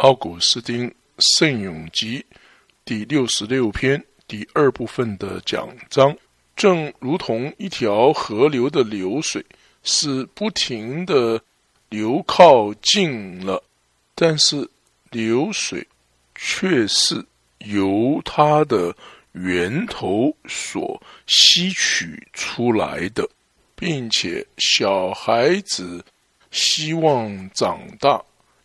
奥古斯丁《圣咏集》第六十六篇第二部分的讲章，正如同一条河流的流水是不停的流靠近了，但是流水却是由它的源头所吸取出来的，并且小孩子希望长大。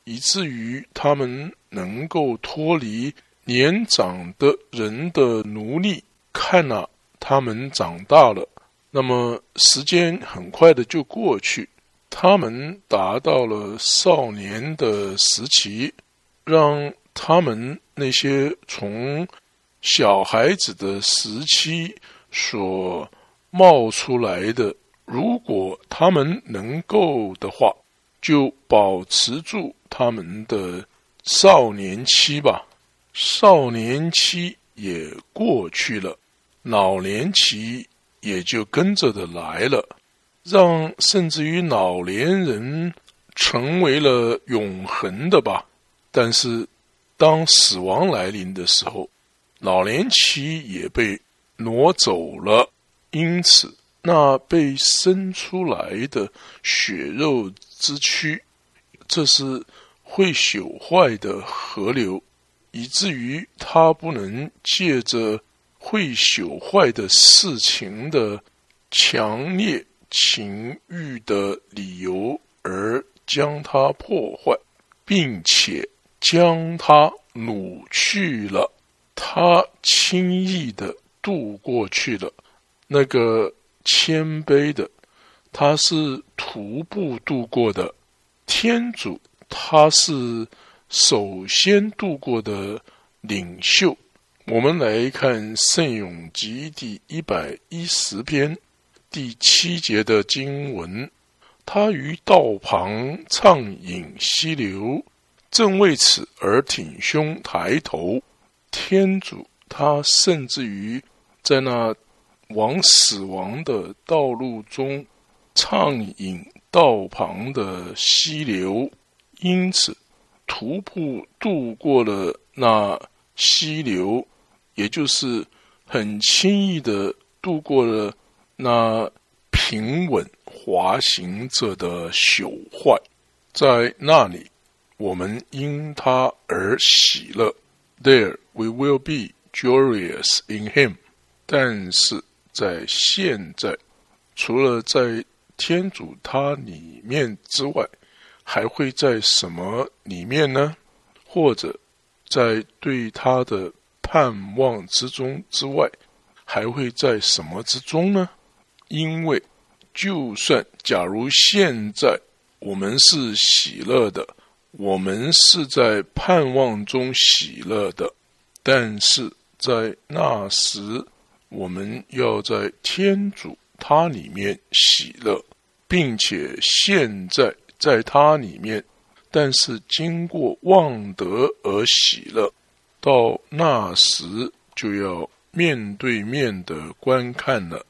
以至于他们能够脱离年长的人的奴隶，看呐，他们长大了，那么时间很快的就过去，他们达到了少年的时期，让他们那些从小孩子的时期所冒出来的，如果他们能够的话。就保持住他们的少年期吧，少年期也过去了，老年期也就跟着的来了，让甚至于老年人成为了永恒的吧。但是，当死亡来临的时候，老年期也被挪走了，因此。那被生出来的血肉之躯，这是会朽坏的河流，以至于它不能借着会朽坏的事情的强烈情欲的理由而将它破坏，并且将它掳去了，它轻易的渡过去了，那个。谦卑的，他是徒步度过的；天主，他是首先度过的领袖。我们来看《圣咏集》第一百一十篇第七节的经文：他于道旁畅饮溪流，正为此而挺胸抬头。天主，他甚至于在那。往死亡的道路中畅饮道旁的溪流，因此徒步渡过了那溪流，也就是很轻易的度过了那平稳滑行者的朽坏。在那里，我们因他而喜乐。There we will be joyous in Him。但是。在现在，除了在天主他里面之外，还会在什么里面呢？或者在对他的盼望之中之外，还会在什么之中呢？因为，就算假如现在我们是喜乐的，我们是在盼望中喜乐的，但是在那时。我们要在天主他里面喜乐，并且现在在他里面，但是经过望德而喜乐，到那时就要面对面的观看了。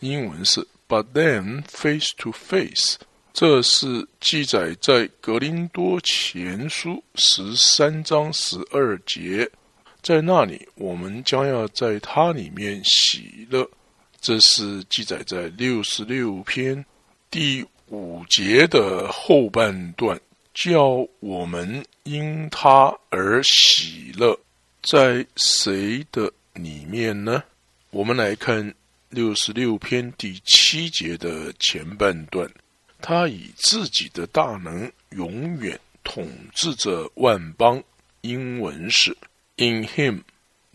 英文是 “but then face to face”，这是记载在格林多前书十三章十二节。在那里，我们将要在它里面喜乐。这是记载在六十六篇第五节的后半段，叫我们因他而喜乐。在谁的里面呢？我们来看六十六篇第七节的前半段，他以自己的大能永远统治着万邦。英文是。in him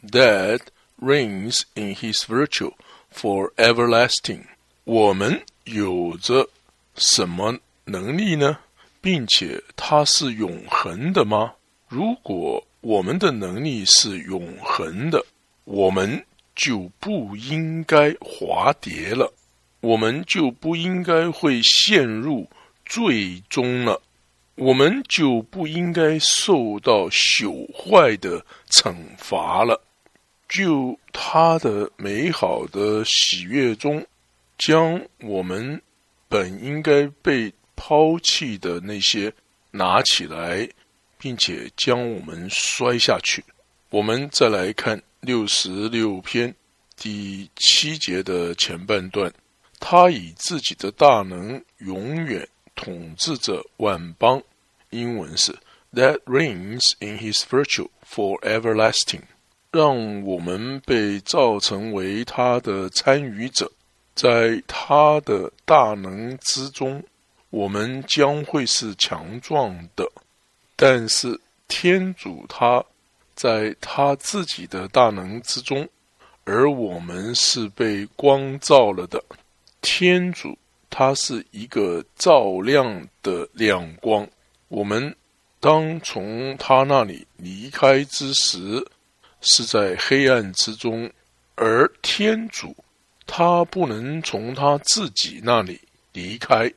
that reigns in his virtue for everlasting。我们有着什么能力呢？并且它是永恒的吗？如果我们的能力是永恒的，我们就不应该滑跌了，我们就不应该会陷入最终了。我们就不应该受到朽坏的惩罚了。就他的美好的喜悦中，将我们本应该被抛弃的那些拿起来，并且将我们摔下去。我们再来看六十六篇第七节的前半段，他以自己的大能永远统治着万邦。英文是 That reigns in His virtue for everlasting。让我们被造成为他的参与者，在他的大能之中，我们将会是强壮的。但是天主他。在他自己的大能之中，而我们是被光照了的。天主他是一个照亮的亮光，我们当从他那里离开之时，是在黑暗之中；而天主他不能从他自己那里离开，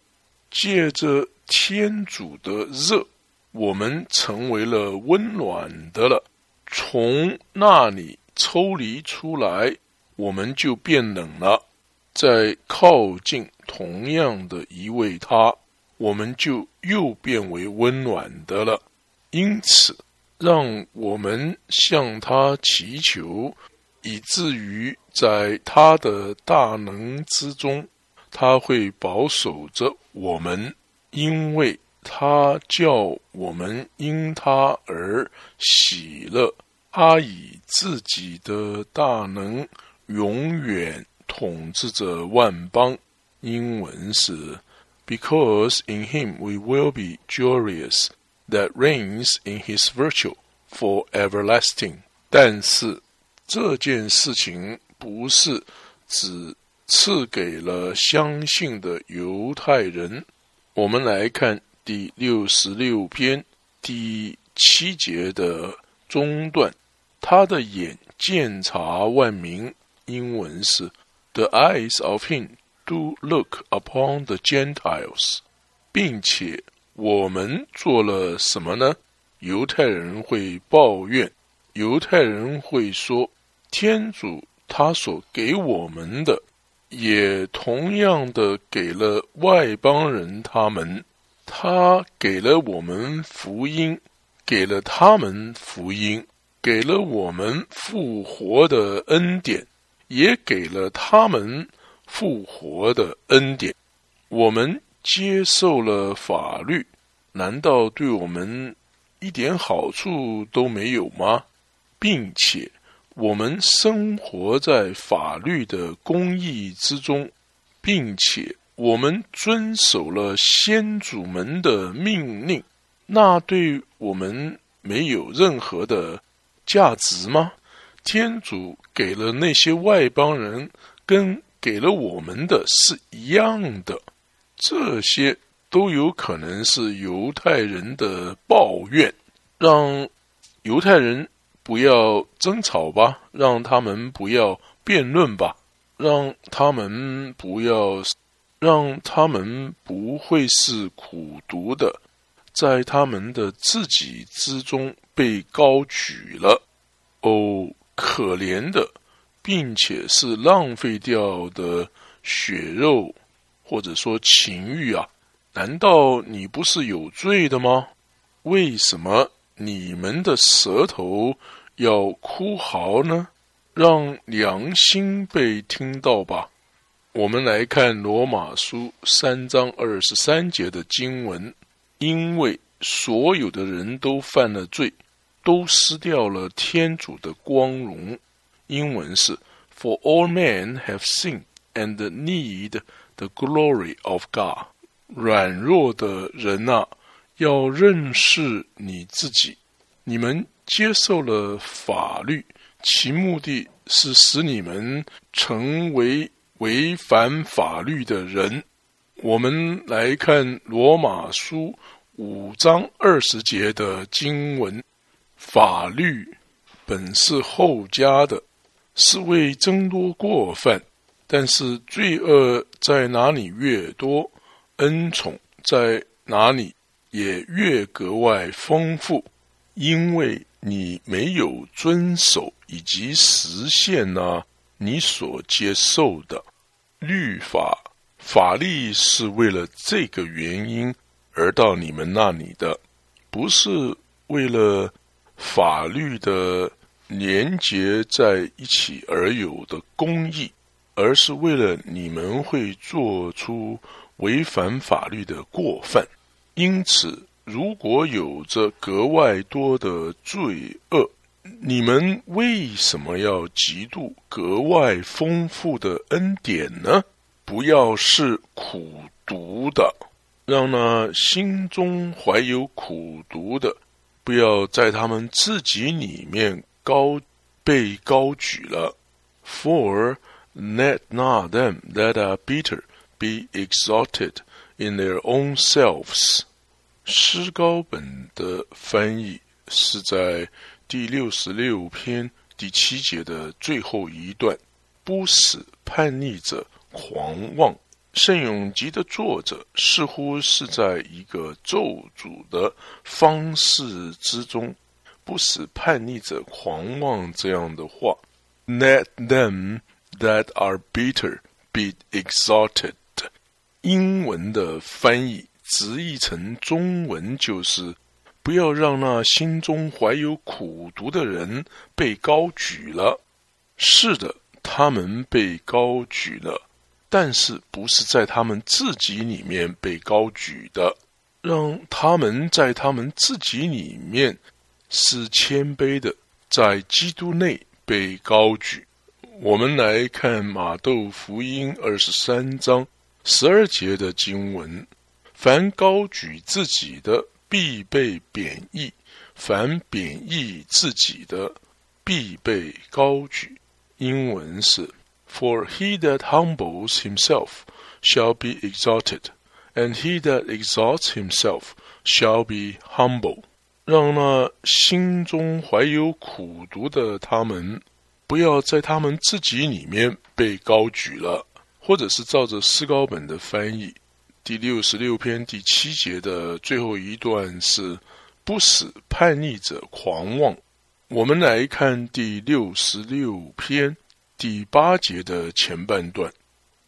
借着天主的热，我们成为了温暖的了。从那里抽离出来，我们就变冷了；再靠近同样的一位他，我们就又变为温暖的了。因此，让我们向他祈求，以至于在他的大能之中，他会保守着我们，因为。他叫我们因他而喜乐，他以自己的大能永远统治着万邦。英文是 Because in him we will be joyous that reigns in his virtue for everlasting。但是这件事情不是只赐给了相信的犹太人。我们来看。第六十六篇第七节的中段，他的眼见察万民，英文是 The eyes of him do look upon the Gentiles，并且我们做了什么呢？犹太人会抱怨，犹太人会说，天主他所给我们的，也同样的给了外邦人他们。他给了我们福音，给了他们福音，给了我们复活的恩典，也给了他们复活的恩典。我们接受了法律，难道对我们一点好处都没有吗？并且我们生活在法律的公义之中，并且。我们遵守了先祖们的命令，那对我们没有任何的价值吗？天主给了那些外邦人，跟给了我们的是一样的。这些都有可能是犹太人的抱怨。让犹太人不要争吵吧，让他们不要辩论吧，让他们不要。让他们不会是苦读的，在他们的自己之中被高举了。哦，可怜的，并且是浪费掉的血肉，或者说情欲啊！难道你不是有罪的吗？为什么你们的舌头要哭嚎呢？让良心被听到吧。我们来看罗马书三章二十三节的经文，因为所有的人都犯了罪，都失掉了天主的光荣。英文是 “For all men have sinned and need the glory of God”。软弱的人啊，要认识你自己。你们接受了法律，其目的是使你们成为。违反法律的人，我们来看罗马书五章二十节的经文：法律本是后加的，是为增多过犯；但是罪恶在哪里越多，恩宠在哪里也越格外丰富，因为你没有遵守以及实现呢你所接受的。律法法律是为了这个原因而到你们那里的，不是为了法律的连结在一起而有的公义，而是为了你们会做出违反法律的过犯。因此，如果有着格外多的罪恶，你们为什么要嫉妒格外丰富的恩典呢？不要是苦读的，让那心中怀有苦读的，不要在他们自己里面高被高举了。For let not them that are bitter be exalted in their own selves。诗高本的翻译是在第六十六篇第七节的最后一段，不使叛逆者。狂妄，圣咏集的作者似乎是在一个咒诅的方式之中，不使叛逆者狂妄这样的话。Let them that are bitter be exalted。英文的翻译直译成中文就是：不要让那心中怀有苦毒的人被高举了。是的，他们被高举了。但是不是在他们自己里面被高举的，让他们在他们自己里面是谦卑的，在基督内被高举。我们来看马窦福音二十三章十二节的经文：凡高举自己的，必被贬义；凡贬义自己的，必被高举。英文是。For he that humbles himself shall be exalted, and he that exalts himself shall be humble。让那心中怀有苦毒的他们，不要在他们自己里面被高举了，或者是照着诗高本的翻译，第六十六篇第七节的最后一段是不使叛逆者狂妄。我们来看第六十六篇。第八节的前半段，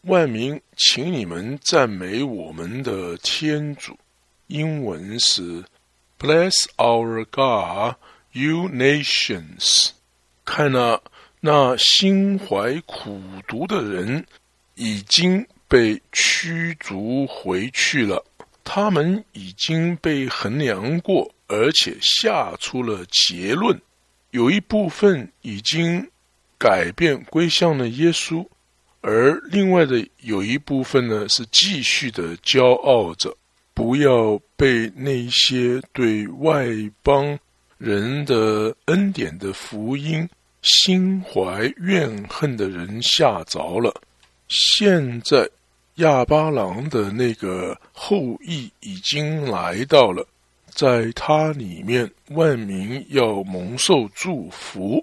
万民，请你们赞美我们的天主。英文是 Bless our God, you nations。看那那心怀苦毒的人已经被驱逐回去了，他们已经被衡量过，而且下出了结论。有一部分已经。改变归向了耶稣，而另外的有一部分呢是继续的骄傲着，不要被那些对外邦人的恩典的福音心怀怨恨的人吓着了。现在亚巴郎的那个后裔已经来到了，在他里面万民要蒙受祝福。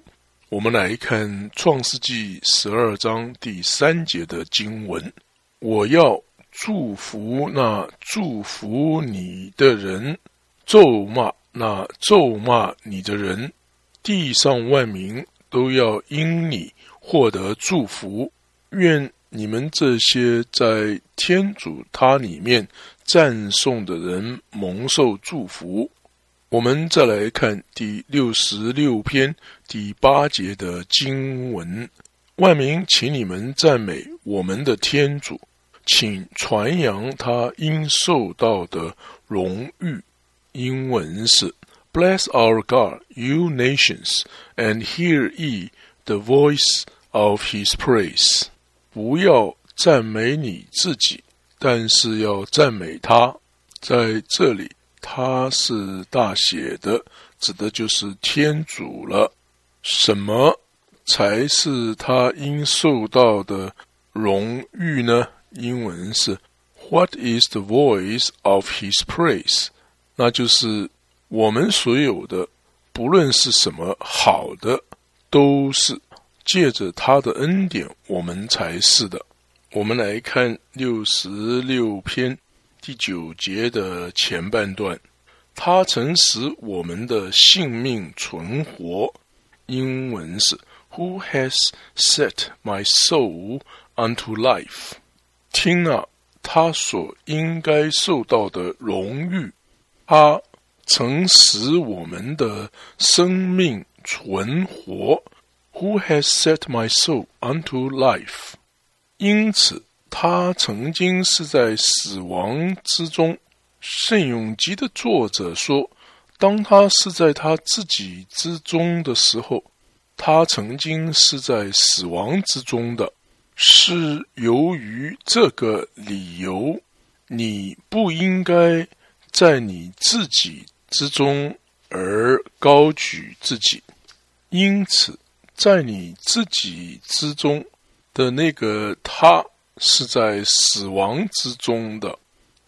我们来看《创世纪》十二章第三节的经文：“我要祝福那祝福你的人，咒骂那咒骂你的人。地上万民都要因你获得祝福。愿你们这些在天主他里面赞颂的人蒙受祝福。”我们再来看第六十六篇第八节的经文：“万民，请你们赞美我们的天主，请传扬他应受到的荣誉。”英文是：“Bless our God, you nations, and hear ye the voice of His praise。”不要赞美你自己，但是要赞美他。在这里。他是大写的，指的就是天主了。什么才是他应受到的荣誉呢？英文是 “What is the voice of His praise？” 那就是我们所有的，不论是什么好的，都是借着他的恩典，我们才是的。我们来看六十六篇。第九节的前半段，他曾使我们的性命存活。英文是 “Who has set my soul unto life？” 听啊，他所应该受到的荣誉，他曾使我们的生命存活。Who has set my soul unto life？因此，他曾经是在死亡之中。圣永吉的作者说，当他是在他自己之中的时候，他曾经是在死亡之中的。是由于这个理由，你不应该在你自己之中而高举自己。因此，在你自己之中的那个他是在死亡之中的，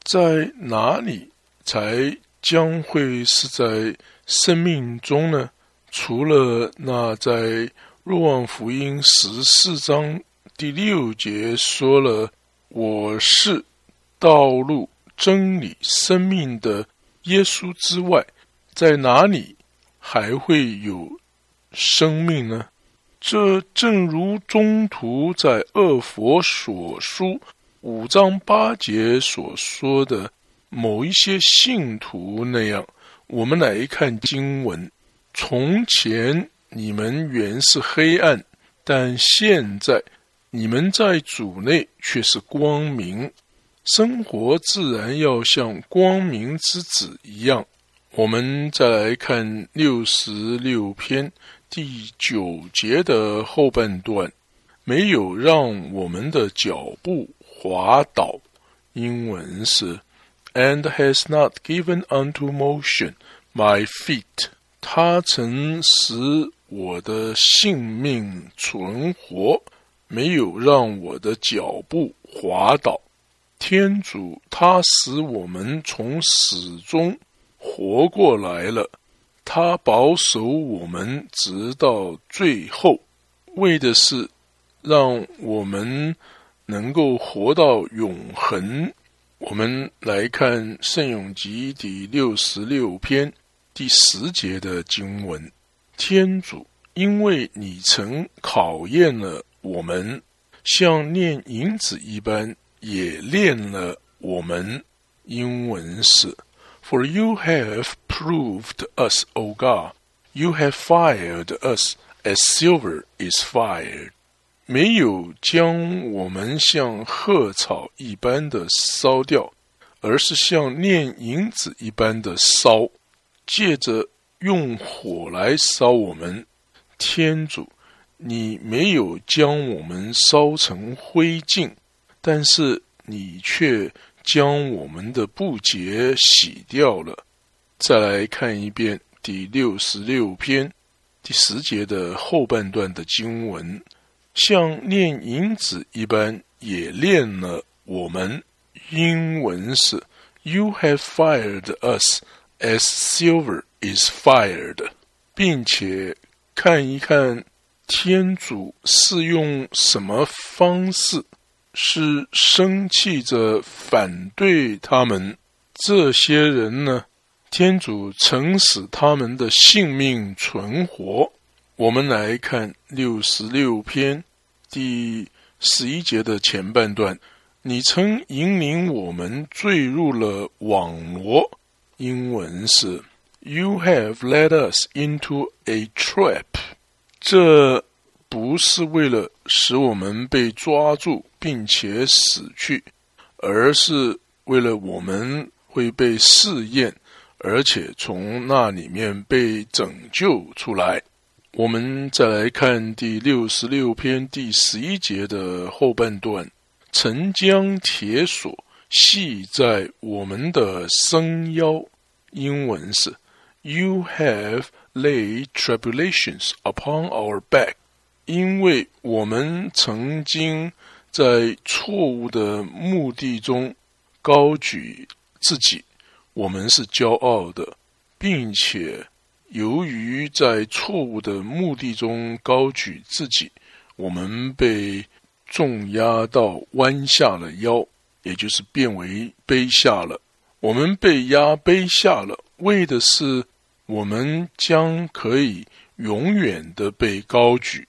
在哪里才将会是在生命中呢？除了那在若望福音十四章。第六节说了：“我是道路、真理、生命的耶稣之外，在哪里还会有生命呢？”这正如中途在恶佛所书五章八节所说的某一些信徒那样。我们来看经文：“从前你们原是黑暗，但现在。”你们在主内却是光明，生活自然要像光明之子一样。我们再来看六十六篇第九节的后半段，没有让我们的脚步滑倒。英文是，and has not given unto motion my feet。他曾使我的性命存活。没有让我的脚步滑倒，天主他使我们从死中活过来了，他保守我们直到最后，为的是让我们能够活到永恒。我们来看圣咏集第六十六篇第十节的经文：天主，因为你曾考验了。我们像炼银子一般，也炼了我们。英文是：For you have proved us, O God. You have fired us as silver is fired. 没有将我们像褐草一般的烧掉，而是像炼银子一般的烧，借着用火来烧我们。天主。你没有将我们烧成灰烬，但是你却将我们的不洁洗掉了。再来看一遍第六十六篇第十节的后半段的经文，像炼银子一般也炼了我们。英文是：You have fired us as silver is fired，并且看一看。天主是用什么方式？是生气着反对他们这些人呢？天主曾使他们的性命存活。我们来看六十六篇第十一节的前半段：你曾引领我们坠入了网罗。英文是：You have led us into a trap。这不是为了使我们被抓住并且死去，而是为了我们会被试验，而且从那里面被拯救出来。我们再来看第六十六篇第十一节的后半段：曾将铁锁系在我们的身腰。英文是：You have laid tribulations upon our back。因为我们曾经在错误的目的中高举自己，我们是骄傲的，并且由于在错误的目的中高举自己，我们被重压到弯下了腰，也就是变为卑下了。我们被压卑下了，为的是我们将可以永远的被高举。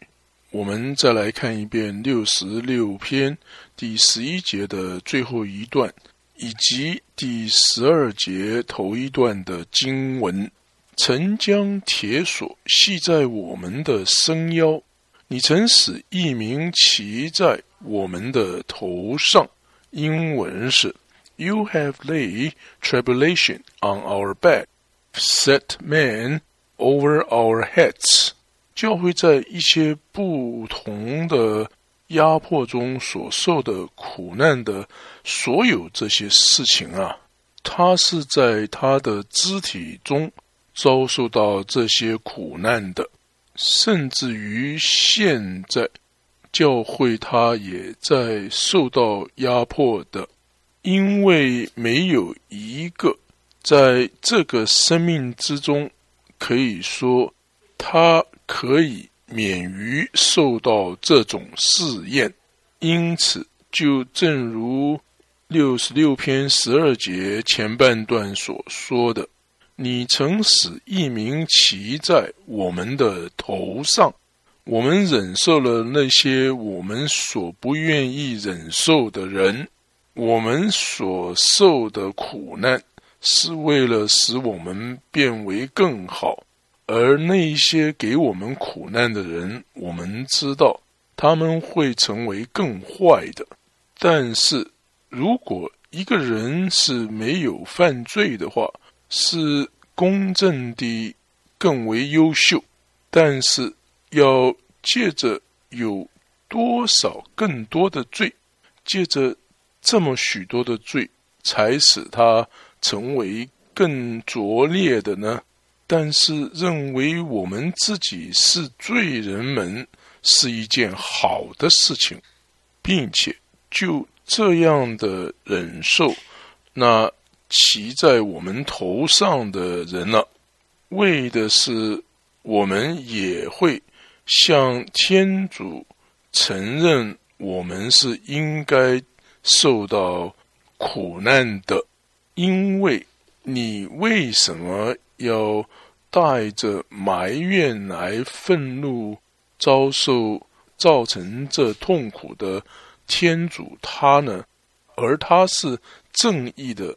我们再来看一遍六十六篇第十一节的最后一段，以及第十二节头一段的经文：“曾将铁锁系在我们的身腰，你曾使一名骑在我们的头上。”英文是：“You have laid tribulation on our back, set man over our heads。”教会在一些不同的压迫中所受的苦难的所有这些事情啊，他是在他的肢体中遭受到这些苦难的，甚至于现在教会他也在受到压迫的，因为没有一个在这个生命之中可以说他。可以免于受到这种试验，因此，就正如六十六篇十二节前半段所说的：“你曾使一名骑在我们的头上，我们忍受了那些我们所不愿意忍受的人，我们所受的苦难，是为了使我们变为更好。”而那些给我们苦难的人，我们知道他们会成为更坏的。但是，如果一个人是没有犯罪的话，是公正的，更为优秀。但是，要借着有多少更多的罪，借着这么许多的罪，才使他成为更拙劣的呢？但是认为我们自己是罪人们是一件好的事情，并且就这样的忍受那骑在我们头上的人呢，为的是我们也会向天主承认我们是应该受到苦难的，因为你为什么要？带着埋怨来愤怒，遭受造成这痛苦的天主，他呢？而他是正义的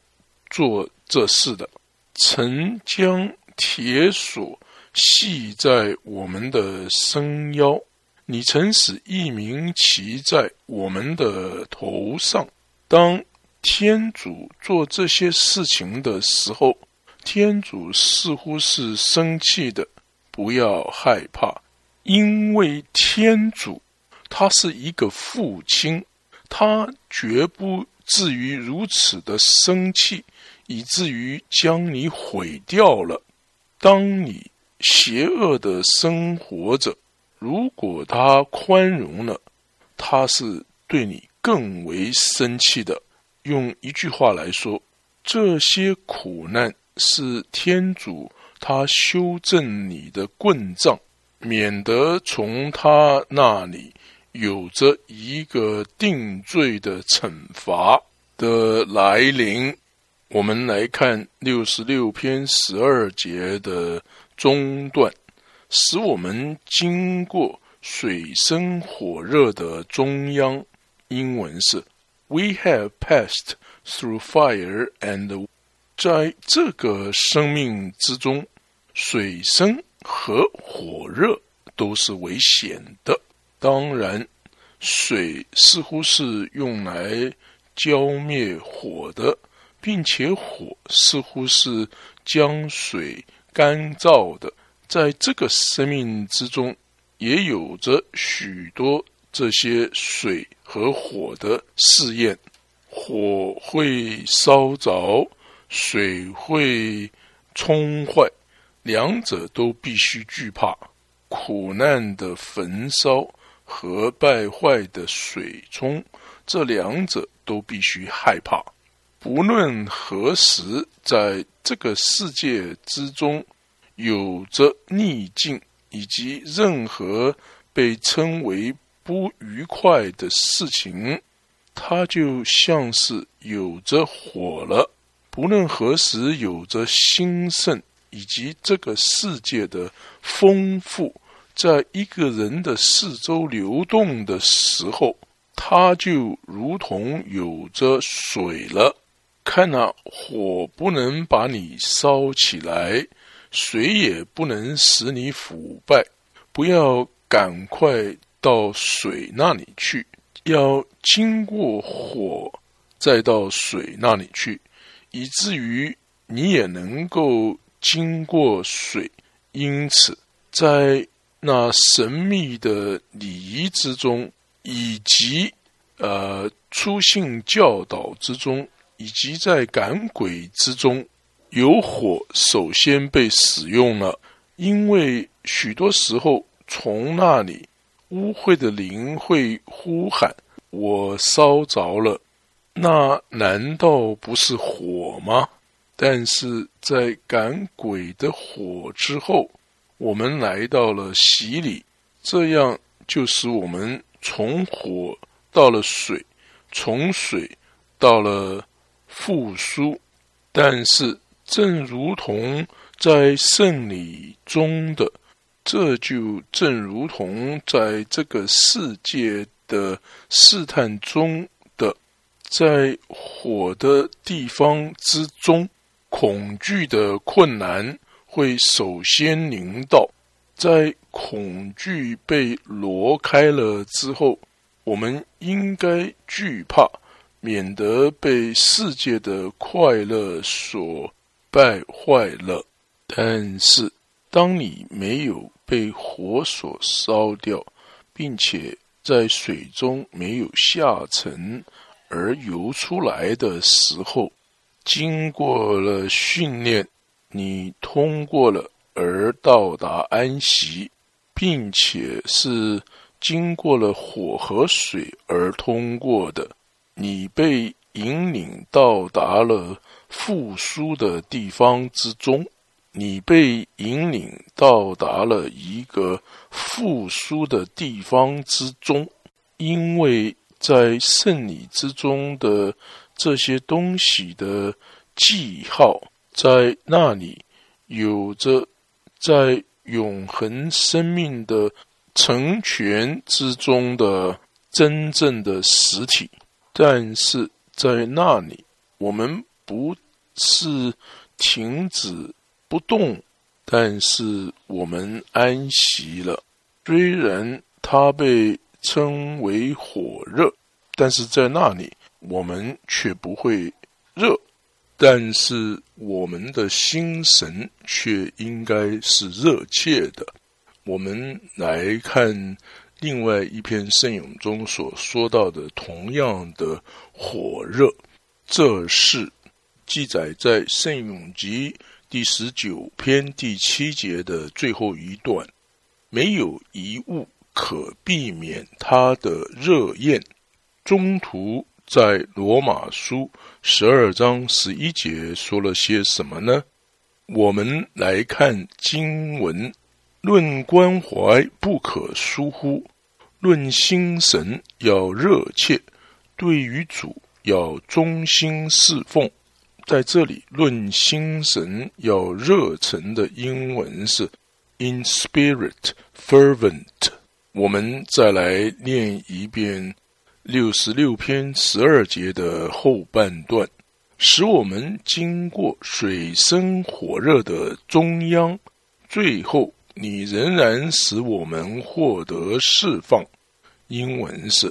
做这事的，曾将铁锁系在我们的身腰，你曾使一名骑在我们的头上。当天主做这些事情的时候。天主似乎是生气的，不要害怕，因为天主他是一个父亲，他绝不至于如此的生气，以至于将你毁掉了。当你邪恶的生活着，如果他宽容了，他是对你更为生气的。用一句话来说，这些苦难。是天主，他修正你的棍杖，免得从他那里有着一个定罪的惩罚的来临。我们来看六十六篇十二节的中段，使我们经过水深火热的中央。英文是：We have passed through fire and 在这个生命之中，水深和火热都是危险的。当然，水似乎是用来浇灭火的，并且火似乎是将水干燥的。在这个生命之中，也有着许多这些水和火的试验。火会烧着。水会冲坏，两者都必须惧怕。苦难的焚烧和败坏的水冲，这两者都必须害怕。不论何时，在这个世界之中，有着逆境以及任何被称为不愉快的事情，它就像是有着火了。不论何时，有着兴盛以及这个世界的丰富，在一个人的四周流动的时候，它就如同有着水了。看那，火不能把你烧起来，水也不能使你腐败。不要赶快到水那里去，要经过火，再到水那里去，以至于你也能够经过水。因此，在那神秘的礼仪之中，以及呃出信教导之中，以及在赶鬼之中，有火首先被使用了，因为许多时候从那里污秽的灵会呼喊：“我烧着了。”那难道不是火吗？但是在赶鬼的火之后，我们来到了洗礼，这样就使我们从火到了水，从水到了复苏。但是，正如同在圣礼中的，这就正如同在这个世界的试探中，在火的地方之中。恐惧的困难会首先临到，在恐惧被挪开了之后，我们应该惧怕，免得被世界的快乐所败坏了。但是，当你没有被火所烧掉，并且在水中没有下沉而游出来的时候，经过了训练，你通过了而到达安息，并且是经过了火和水而通过的。你被引领到达了复苏的地方之中，你被引领到达了一个复苏的地方之中，因为在圣礼之中的。这些东西的记号在那里有着在永恒生命的成全之中的真正的实体，但是在那里我们不是停止不动，但是我们安息了。虽然它被称为火热，但是在那里。我们却不会热，但是我们的心神却应该是热切的。我们来看另外一篇圣咏中所说到的同样的火热，这是记载在圣咏集第十九篇第七节的最后一段。没有一物可避免他的热焰，中途。在罗马书十二章十一节说了些什么呢？我们来看经文：论关怀不可疏忽，论心神要热切，对于主要忠心侍奉。在这里，论心神要热忱的英文是 in spirit fervent。我们再来念一遍。六十六篇十二节的后半段，使我们经过水深火热的中央，最后你仍然使我们获得释放。英文是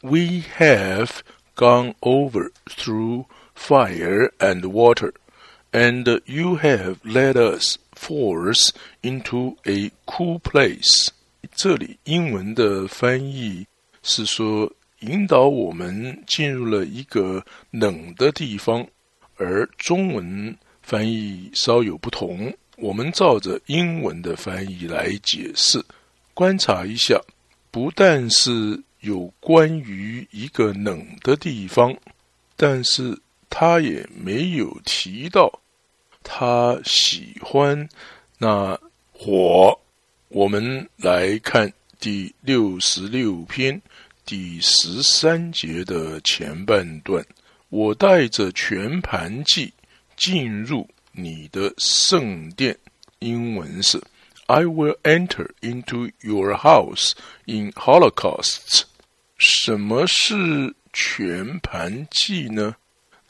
：We have gone over through fire and water, and you have led us forth into a cool place。这里英文的翻译是说。引导我们进入了一个冷的地方，而中文翻译稍有不同。我们照着英文的翻译来解释，观察一下，不但是有关于一个冷的地方，但是他也没有提到他喜欢那火。我们来看第六十六篇。第十三节的前半段，我带着全盘祭进入你的圣殿。英文是：I will enter into your house in holocausts。什么是全盘祭呢？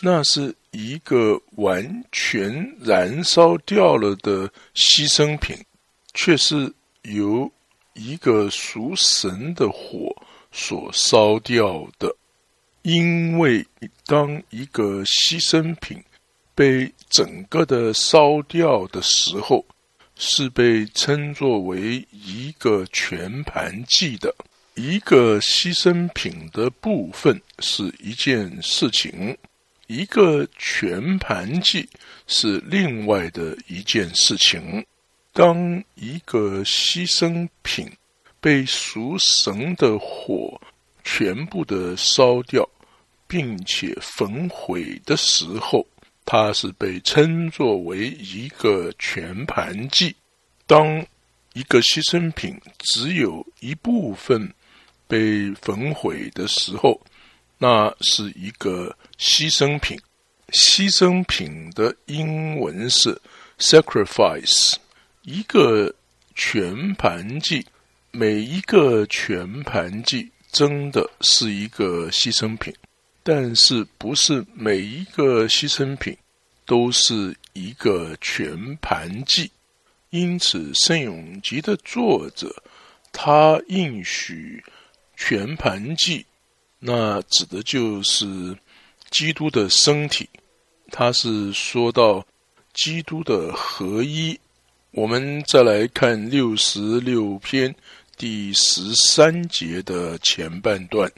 那是一个完全燃烧掉了的牺牲品，却是由一个属神的火所烧掉的。因为当一个牺牲品被整个的烧掉的时候，是被称作为一个全盘祭的。一个牺牲品的部分是一件事情，一个全盘祭是另外的一件事情。当一个牺牲品被属神的火全部的烧掉，并且焚毁的时候，它是被称作为一个全盘祭。当一个牺牲品只有一部分。被焚毁的时候，那是一个牺牲品。牺牲品的英文是 sacrifice。一个全盘计，每一个全盘计真的是一个牺牲品，但是不是每一个牺牲品都是一个全盘计。因此，圣咏集的作者他应许。全盘计，那指的就是基督的身体。他是说到基督的合一。我们再来看六十六篇第十三节的前半段：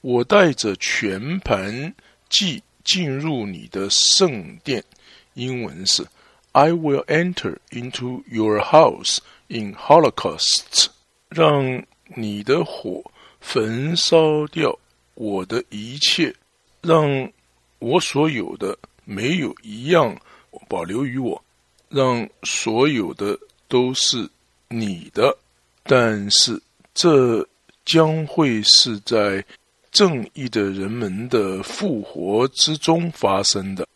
我带着全盘祭进入你的圣殿。英文是：I will enter into your house in holocaust。让你的火。焚烧掉我的一切，让我所有的没有一样保留于我，让所有的都是你的。但是这将会是在正义的人们的复活之中发生的。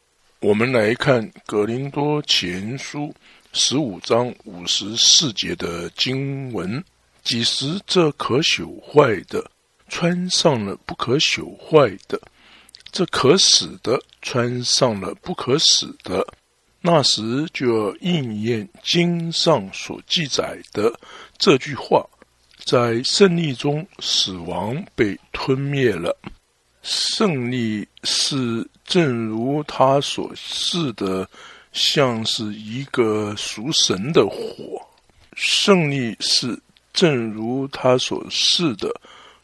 我们来看《格林多前书》十五章五十四节的经文。几时这可朽坏的穿上了不可朽坏的，这可死的穿上了不可死的，那时就要应验经上所记载的这句话：在胜利中，死亡被吞灭了。胜利是正如他所示的，像是一个属神的火。胜利是。正如他所示的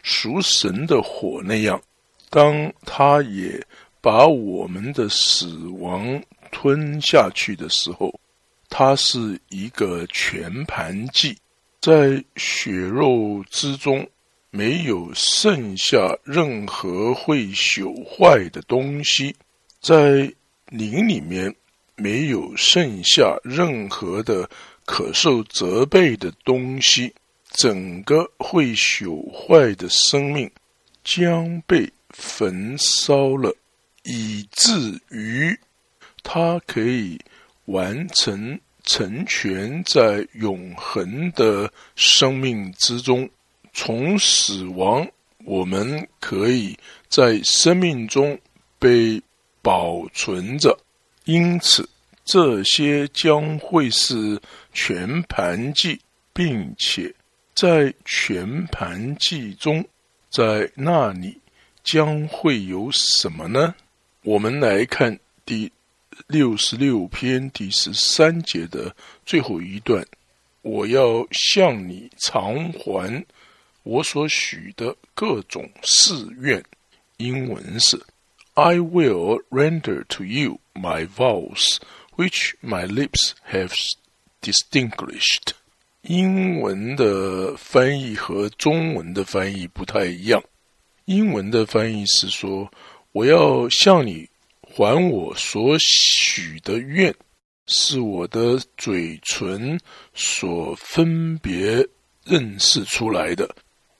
属神的火那样，当他也把我们的死亡吞下去的时候，它是一个全盘计，在血肉之中没有剩下任何会朽坏的东西，在灵里面没有剩下任何的可受责备的东西。整个会朽坏的生命将被焚烧了，以至于它可以完成成全在永恒的生命之中。从死亡，我们可以在生命中被保存着。因此，这些将会是全盘记，并且。在全盘记中，在那里将会有什么呢？我们来看第六十六篇第十三节的最后一段：“我要向你偿还我所许的各种誓愿。”英文是：“I will render to you my vows, which my lips have distinguished。”英文的翻译和中文的翻译不太一样。英文的翻译是说：“我要向你还我所许的愿，是我的嘴唇所分别认识出来的。”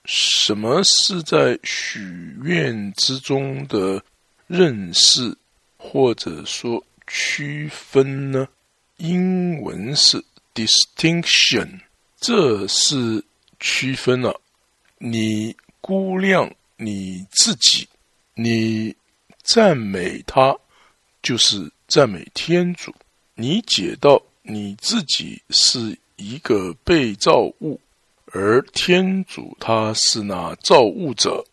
什么是在许愿之中的认识，或者说区分呢？英文是 distinction。这是区分了你估量你自己，你赞美他，就是赞美天主。你解到你自己是一个被造物，而天主他是那造物者。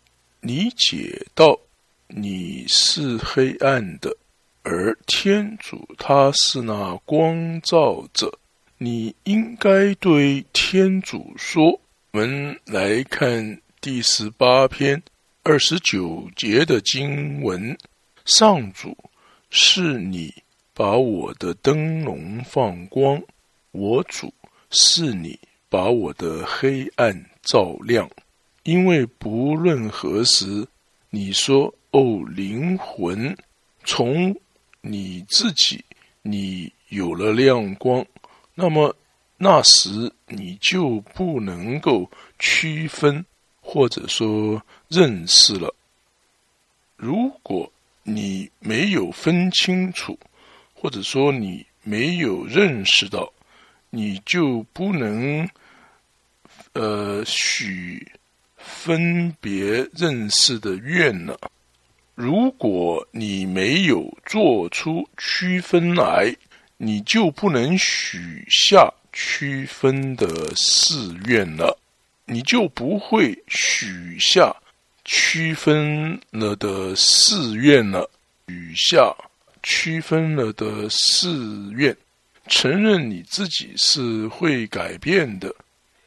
你解到你是黑暗的，而天主他是那光照者。你应该对天主说：“我们来看第十八篇二十九节的经文。上主是你把我的灯笼放光，我主是你把我的黑暗照亮。因为不论何时，你说：‘哦，灵魂，从你自己，你有了亮光。’”那么那时你就不能够区分，或者说认识了。如果你没有分清楚，或者说你没有认识到，你就不能呃许分别认识的愿了。如果你没有做出区分来。你就不能许下区分的誓愿了，你就不会许下区分了的寺院了。许下区分了的寺院，承认你自己是会改变的，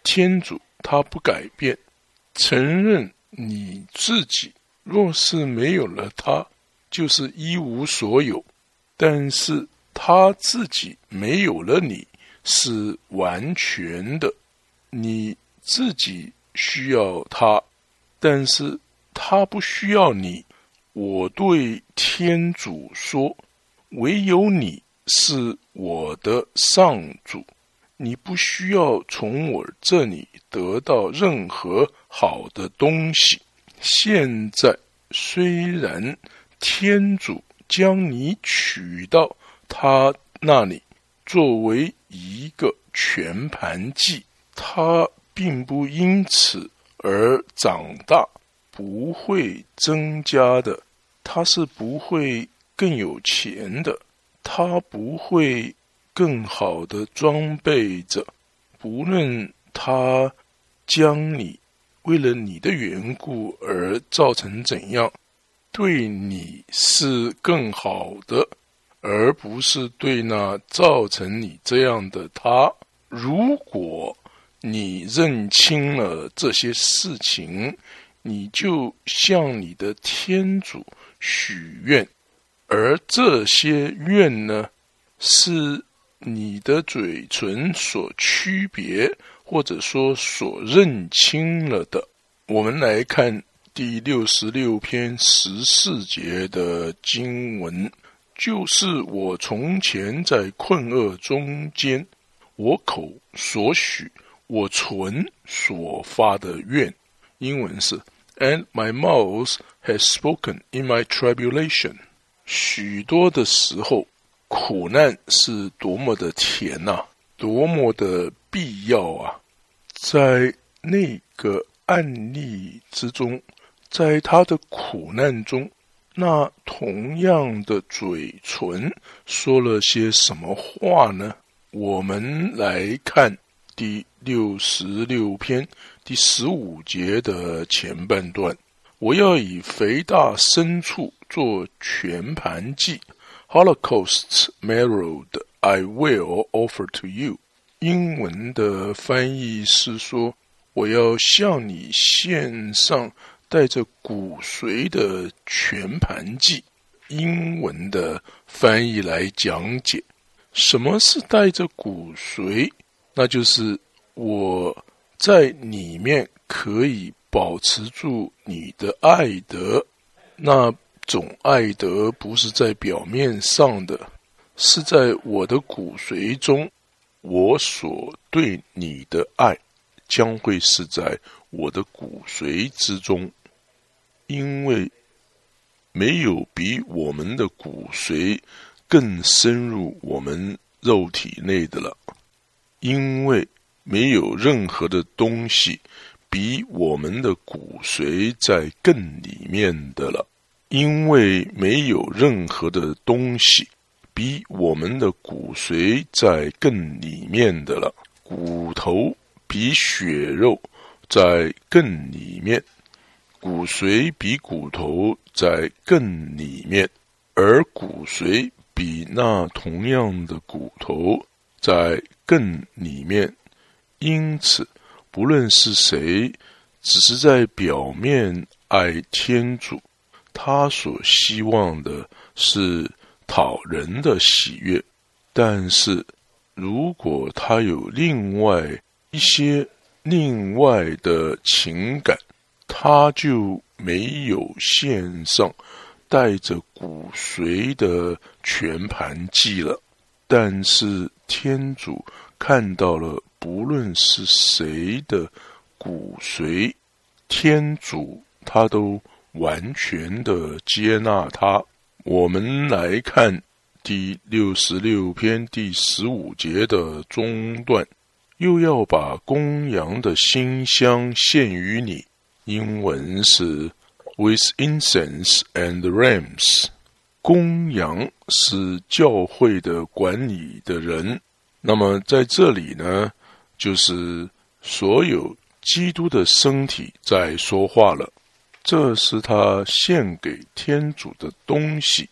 天主他不改变。承认你自己若是没有了他，就是一无所有。但是。他自己没有了，你是完全的，你自己需要他，但是他不需要你。我对天主说：“唯有你是我的上主，你不需要从我这里得到任何好的东西。现在虽然天主将你娶到。”他那里作为一个全盘计，他并不因此而长大，不会增加的。他是不会更有钱的，他不会更好的装备着。不论他将你为了你的缘故而造成怎样，对你是更好的。而不是对那造成你这样的他，如果你认清了这些事情，你就向你的天主许愿，而这些愿呢，是你的嘴唇所区别，或者说所认清了的。我们来看第六十六篇十四节的经文。就是我从前在困厄中间，我口所许，我唇所发的愿。英文是，And my mouth has spoken in my tribulation。许多的时候，苦难是多么的甜呐，多么的必要啊！在那个案例之中，在他的苦难中。那同样的嘴唇说了些什么话呢？我们来看第六十六篇第十五节的前半段。我要以肥大牲畜做全盘祭，Holocaust marrow I will offer to you。英文的翻译是说，我要向你献上。带着骨髓的全盘计，英文的翻译来讲解，什么是带着骨髓？那就是我在里面可以保持住你的爱德，那种爱德不是在表面上的，是在我的骨髓中，我所对你的爱将会是在我的骨髓之中。因为没有比我们的骨髓更深入我们肉体内的了，因为没有任何的东西比我们的骨髓在更里面的了。因为没有任何的东西比我们的骨髓在更里面的了。骨头比血肉在更里面，骨髓比骨头在更里面，而骨髓比那同样的骨头在更里面。因此，不论是谁，只是在表面爱天主。他所希望的是讨人的喜悦，但是如果他有另外一些另外的情感，他就没有献上带着骨髓的全盘祭了。但是天主看到了，不论是谁的骨髓，天主他都。完全的接纳他。我们来看第六十六篇第十五节的中段，又要把公羊的馨香献于你。英文是 “with incense and rams”。公羊是教会的管理的人。那么在这里呢，就是所有基督的身体在说话了。这是他献给天主的东西。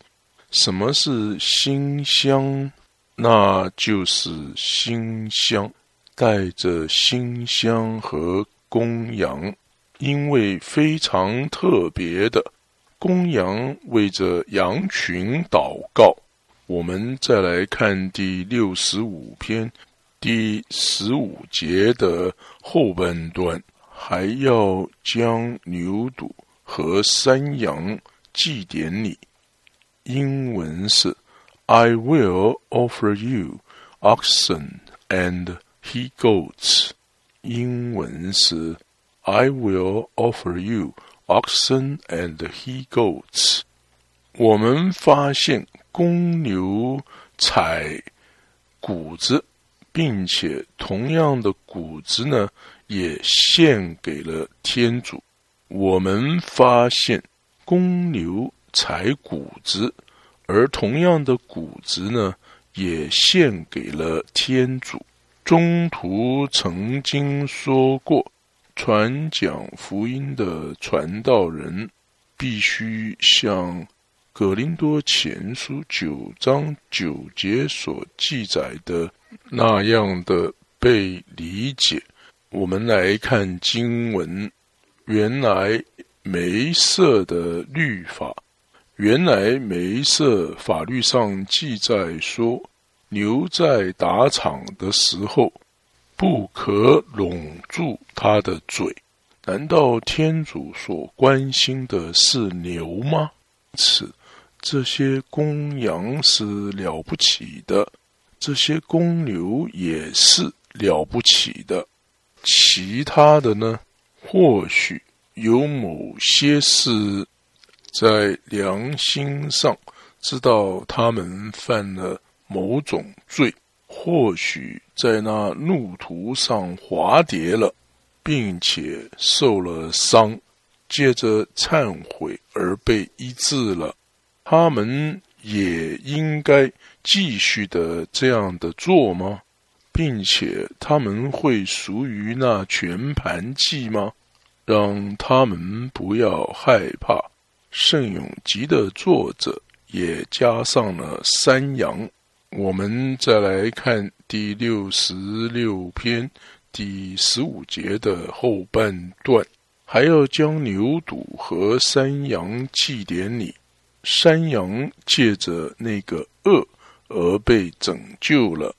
什么是馨香？那就是馨香，带着馨香和公羊，因为非常特别的公羊为着羊群祷告。我们再来看第六十五篇第十五节的后半段。还要将牛犊和山羊祭典你。英文是 "I will offer you oxen and he goats"。英文是 "I will offer you oxen and he goats"。我们发现公牛踩谷子，并且同样的谷子呢？也献给了天主。我们发现公牛采谷子，而同样的谷子呢，也献给了天主。中途曾经说过，传讲福音的传道人必须像《格林多前书》九章九节所记载的那样的被理解。我们来看经文，原来梅瑟的律法，原来梅瑟法律上记载说，牛在打场的时候不可拢住他的嘴。难道天主所关心的是牛吗？此这些公羊是了不起的，这些公牛也是了不起的。其他的呢？或许有某些事在良心上知道他们犯了某种罪，或许在那路途上滑跌了，并且受了伤，借着忏悔而被医治了。他们也应该继续的这样的做吗？并且他们会属于那全盘计吗？让他们不要害怕。圣永集的作者也加上了山羊。我们再来看第六十六篇第十五节的后半段，还要将牛犊和山羊祭典里。山羊借着那个恶而被拯救了。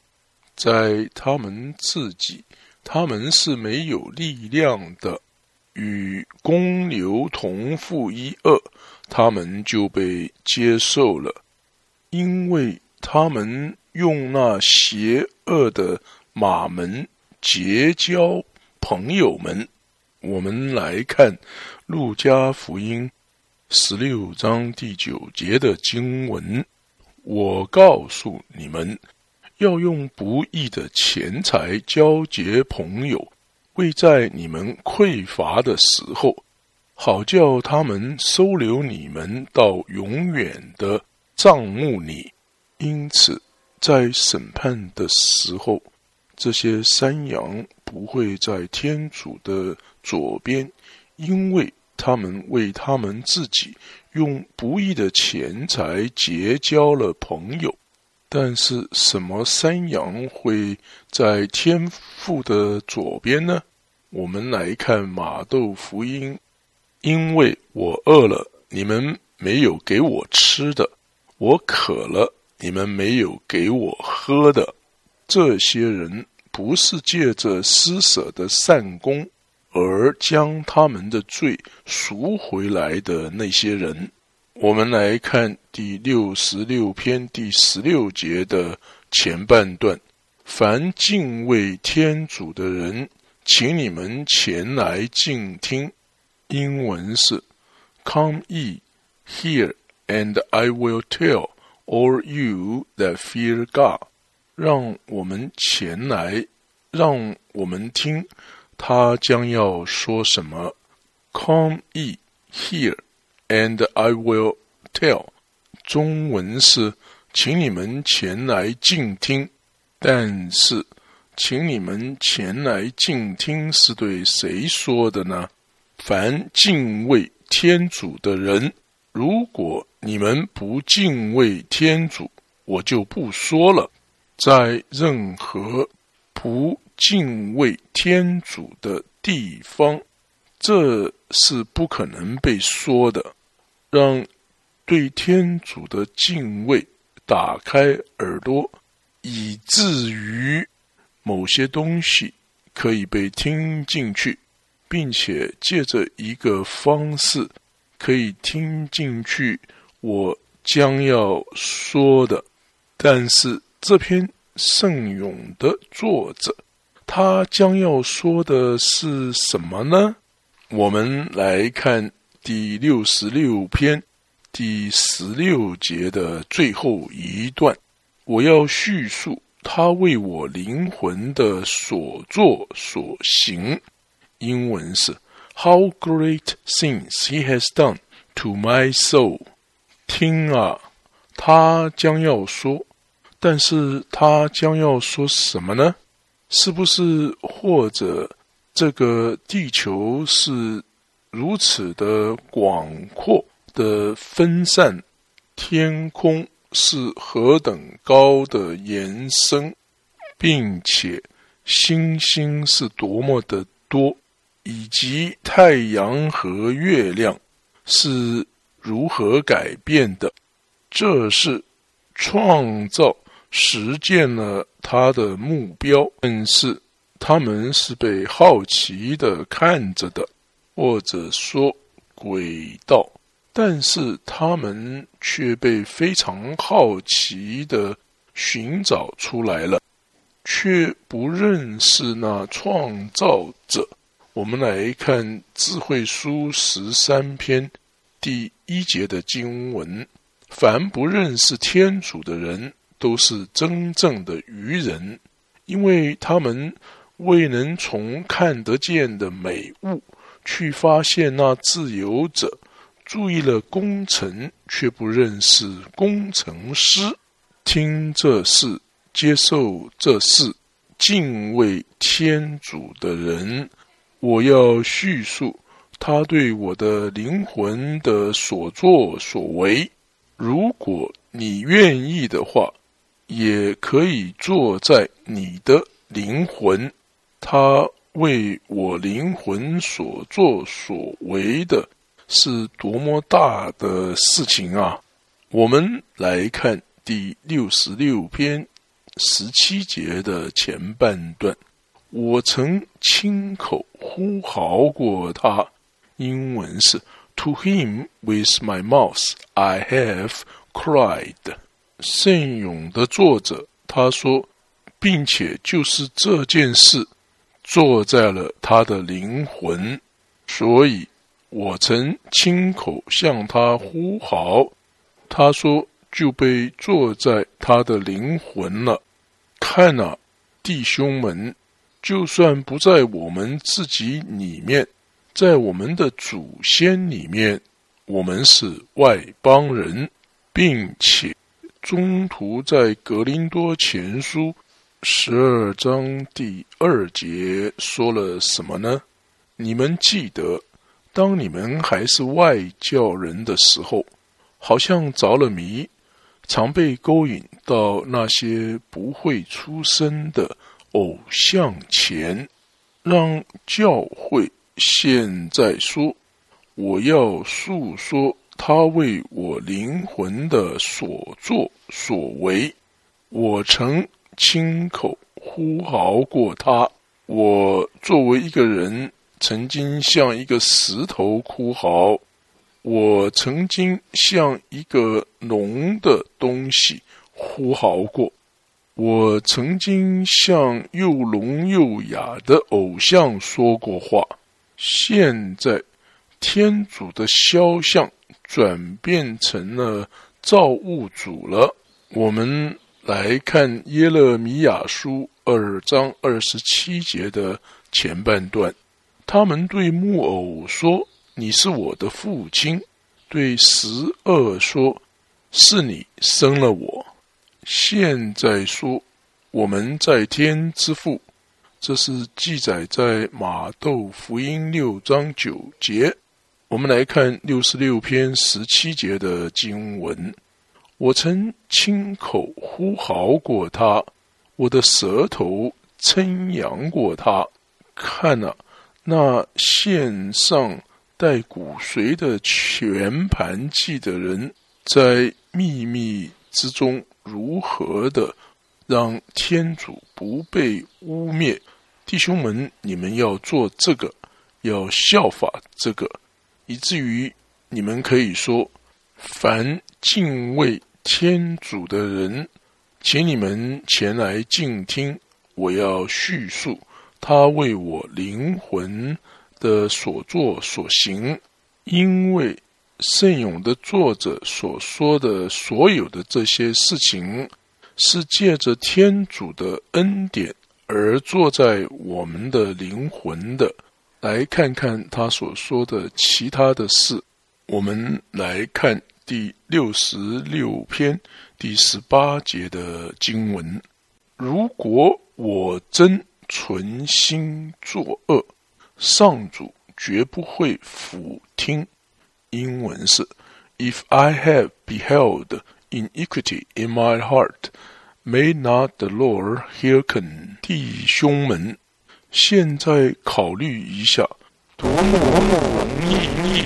在他们自己，他们是没有力量的，与公牛同负一二，他们就被接受了，因为他们用那邪恶的马门结交朋友们。我们来看路加福音十六章第九节的经文，我告诉你们。要用不义的钱财交结朋友，为在你们匮乏的时候，好叫他们收留你们到永远的帐幕里。因此，在审判的时候，这些山羊不会在天主的左边，因为他们为他们自己用不义的钱财结交了朋友。但是，什么山羊会在天父的左边呢？我们来看马窦福音，因为我饿了，你们没有给我吃的；我渴了。你们没有给我喝的，这些人不是借着施舍的善功而将他们的罪赎回来的那些人。我们来看第六十六篇第十六节的前半段：凡敬畏天主的人，请你们前来静听。英文是：Come ye here, and I will tell. Or you that fear God，让我们前来，让我们听他将要说什么。Come ye here, and I will tell。中文是，请你们前来静听。但是，请你们前来静听是对谁说的呢？凡敬畏天主的人。如果你们不敬畏天主，我就不说了。在任何不敬畏天主的地方，这是不可能被说的。让对天主的敬畏打开耳朵，以至于某些东西可以被听进去，并且借着一个方式。可以听进去我将要说的，但是这篇圣咏的作者，他将要说的是什么呢？我们来看第六十六篇第十六节的最后一段，我要叙述他为我灵魂的所作所行。英文是。How great things he has done to my soul！听啊，他将要说，但是他将要说什么呢？是不是或者这个地球是如此的广阔的分散，天空是何等高的延伸，并且星星是多么的多？以及太阳和月亮是如何改变的？这是创造实践了他的目标，但是他们是被好奇的看着的，或者说轨道，但是他们却被非常好奇的寻找出来了，却不认识那创造者。我们来看《智慧书》十三篇第一节的经文：凡不认识天主的人，都是真正的愚人，因为他们未能从看得见的美物去发现那自由者。注意了工程，却不认识工程师。听这事，接受这事，敬畏天主的人。我要叙述他对我的灵魂的所作所为。如果你愿意的话，也可以坐在你的灵魂。他为我灵魂所作所为的是多么大的事情啊！我们来看第六十六篇十七节的前半段。我曾亲口呼号过他，英文是 “To him with my mouth I have cried”。圣咏的作者他说，并且就是这件事坐在了他的灵魂，所以我曾亲口向他呼号，他说就被坐在他的灵魂了。看啊，弟兄们！就算不在我们自己里面，在我们的祖先里面，我们是外邦人，并且中途在格林多前书十二章第二节说了什么呢？你们记得，当你们还是外教人的时候，好像着了迷，常被勾引到那些不会出声的偶像前，让教会现在说：“我要诉说他为我灵魂的所作所为。我曾亲口呼号过他。我作为一个人。”曾经像一个石头哭嚎，我曾经像一个聋的东西呼嚎过，我曾经像又聋又哑的偶像说过话。现在，天主的肖像转变成了造物主了。我们来看耶勒米亚书二章二十七节的前半段。他们对木偶说：“你是我的父亲。”对十二说：“是你生了我。”现在说：“我们在天之父。”这是记载在马窦福音六章九节。我们来看六十六篇十七节的经文：“我曾亲口呼号过他，我的舌头称扬过他。”看了。那献上带骨髓的全盘记的人，在秘密之中如何的让天主不被污蔑？弟兄们，你们要做这个，要效法这个，以至于你们可以说：凡敬畏天主的人，请你们前来静听，我要叙述。他为我灵魂的所作所行，因为圣咏的作者所说的所有的这些事情，是借着天主的恩典而坐在我们的灵魂的。来看看他所说的其他的事。我们来看第六十六篇第十八节的经文：如果我真。存心作恶，上主绝不会俯听。英文是：If I have beheld iniquity in my heart, may not the Lord hearken。弟兄们，现在考虑一下，多么容易！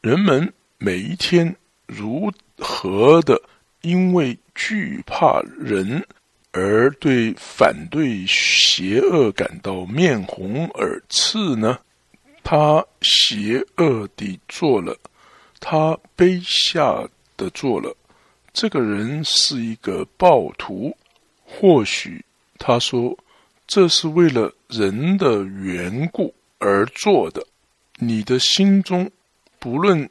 人们每一天如何的因为惧怕人。而对反对邪恶感到面红耳赤呢？他邪恶地做了，他卑下的做了。这个人是一个暴徒，或许他说这是为了人的缘故而做的。你的心中不论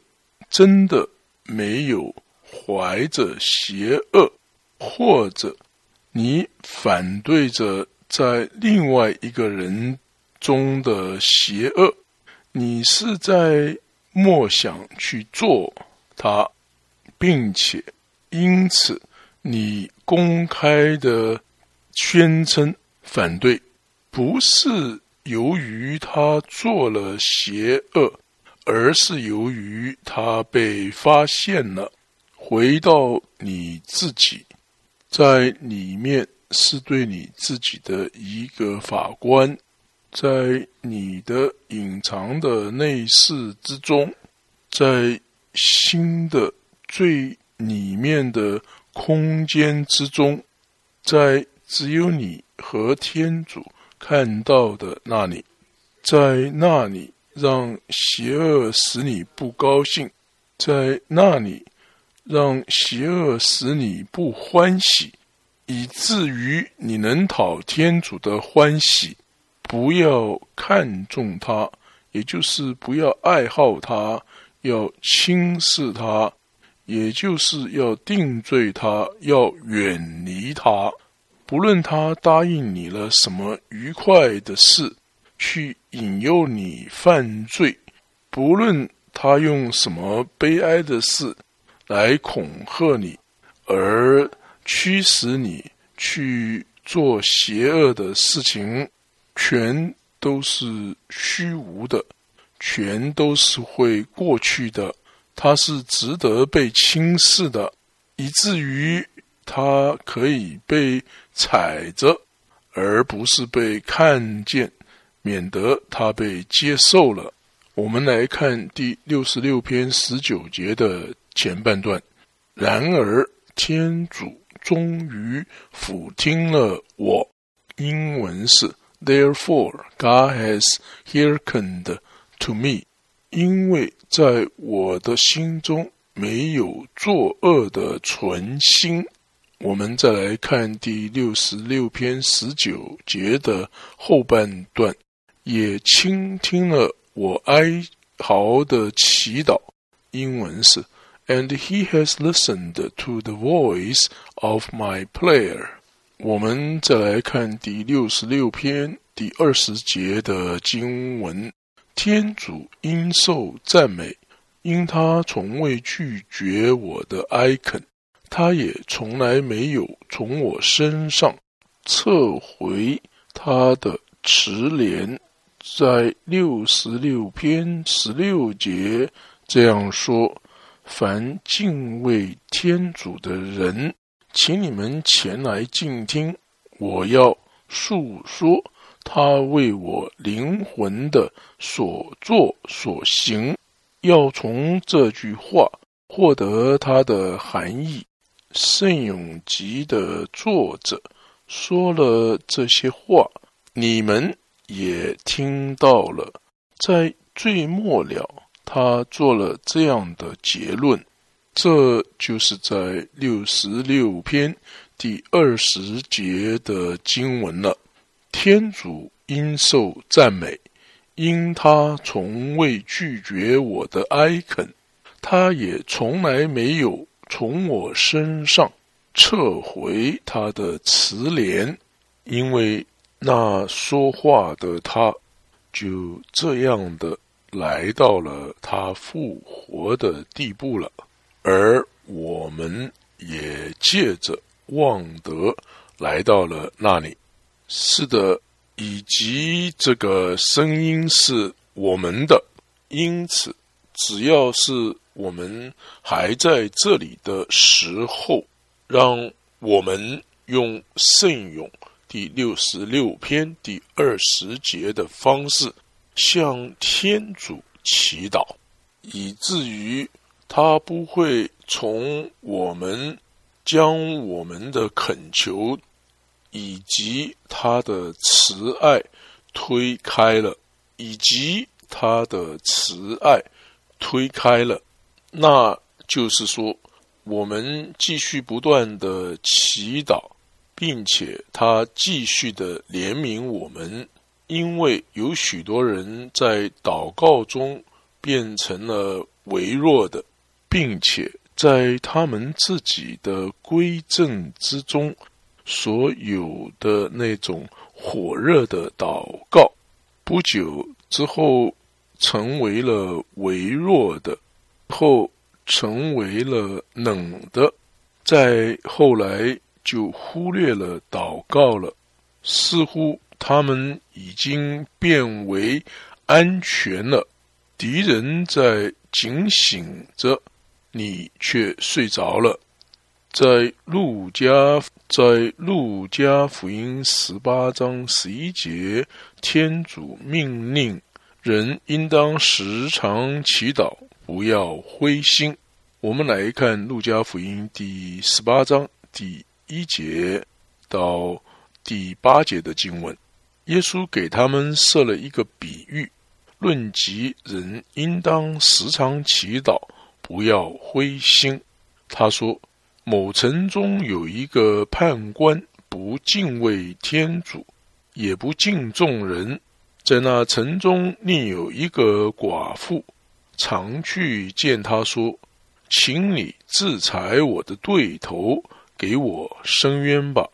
真的没有怀着邪恶，或者。你反对着在另外一个人中的邪恶，你是在默想去做它，并且因此你公开的宣称反对，不是由于他做了邪恶，而是由于他被发现了。回到你自己。在里面是对你自己的一个法官，在你的隐藏的内室之中，在新的最里面的空间之中，在只有你和天主看到的那里，在那里让邪恶使你不高兴，在那里。让邪恶使你不欢喜，以至于你能讨天主的欢喜。不要看重他，也就是不要爱好他，要轻视他，也就是要定罪他，要远离他。不论他答应你了什么愉快的事，去引诱你犯罪，不论他用什么悲哀的事来恐吓你，而驱使你去做邪恶的事情，全都是虚无的，全都是会过去的。它是值得被轻视的，以至于它可以被踩着，而不是被看见。免得他被接受了。我们来看第六十六篇十九节的前半段。然而，天主终于俯听了我。英文是 Therefore God has hearkened to me。因为在我的心中没有作恶的存心。我们再来看第六十六篇十九节的后半段。也倾听了我哀嚎的祈祷。英文是，And he has listened to the voice of my prayer。我们再来看第六十六篇第二十节的经文：天主应受赞美，因他从未拒绝我的哀恳，他也从来没有从我身上撤回他的慈怜。在六十六篇十六节这样说：“凡敬畏天主的人，请你们前来静听，我要述说他为我灵魂的所作所行。要从这句话获得它的含义。”圣咏集的作者说了这些话，你们。也听到了，在最末了，他做了这样的结论，这就是在六十六篇第二十节的经文了。天主应受赞美，因他从未拒绝我的哀恳，他也从来没有从我身上撤回他的慈怜，因为。那说话的他，就这样的来到了他复活的地步了，而我们也借着望德来到了那里。是的，以及这个声音是我们的，因此，只要是我们还在这里的时候，让我们用圣咏。第六十六篇第二十节的方式向天主祈祷，以至于他不会从我们将我们的恳求以及他的慈爱推开了，以及他的慈爱推开了，那就是说，我们继续不断的祈祷。并且他继续的怜悯我们，因为有许多人在祷告中变成了微弱的，并且在他们自己的归正之中所有的那种火热的祷告，不久之后成为了微弱的，后成为了冷的，在后来。就忽略了祷告了，似乎他们已经变为安全了。敌人在警醒着，你却睡着了。在路加，在路加福音十八章十一节，天主命令人应当时常祈祷，不要灰心。我们来看路加福音第十八章第。一节到第八节的经文，耶稣给他们设了一个比喻，论及人应当时常祈祷，不要灰心。他说：某城中有一个判官，不敬畏天主，也不敬重人，在那城中另有一个寡妇，常去见他说：“请你制裁我的对头。”给我伸冤吧，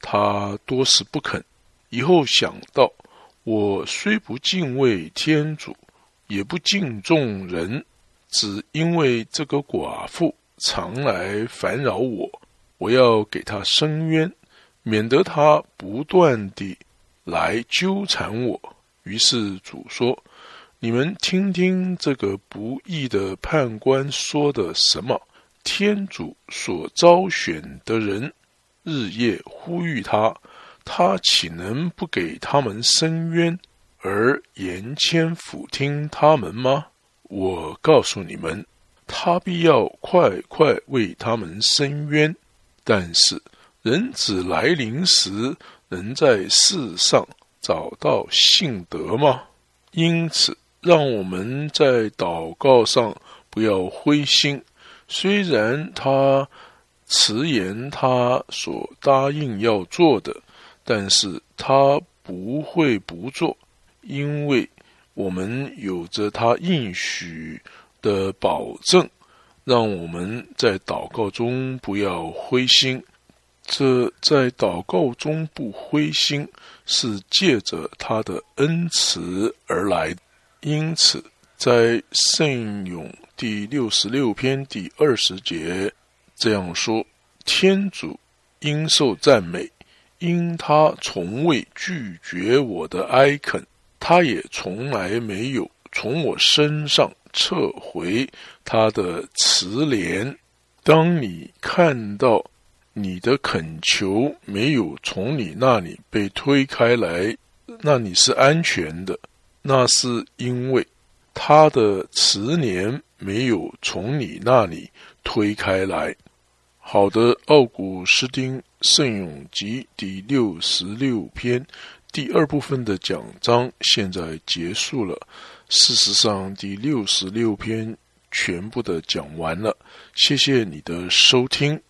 他多是不肯。以后想到我虽不敬畏天主，也不敬重人，只因为这个寡妇常来烦扰我，我要给他伸冤，免得他不断地来纠缠我。于是主说：“你们听听这个不义的判官说的什么？天主所招选的人，日夜呼吁他，他岂能不给他们伸冤，而言谦俯听他们吗？我告诉你们，他必要快快为他们伸冤。但是人子来临时，能在世上。”找到信德吗？因此，让我们在祷告上不要灰心。虽然他迟延他所答应要做的，但是他不会不做，因为我们有着他应许的保证。让我们在祷告中不要灰心。这在祷告中不灰心，是借着他的恩慈而来。因此，在圣咏第六十六篇第二十节这样说：“天主应受赞美，因他从未拒绝我的哀恳，他也从来没有从我身上撤回他的慈怜。”当你看到。你的恳求没有从你那里被推开来，那你是安全的。那是因为他的慈年没有从你那里推开来。好的，奥古斯丁圣咏集第六十六篇第二部分的讲章现在结束了。事实上，第六十六篇全部的讲完了。谢谢你的收听。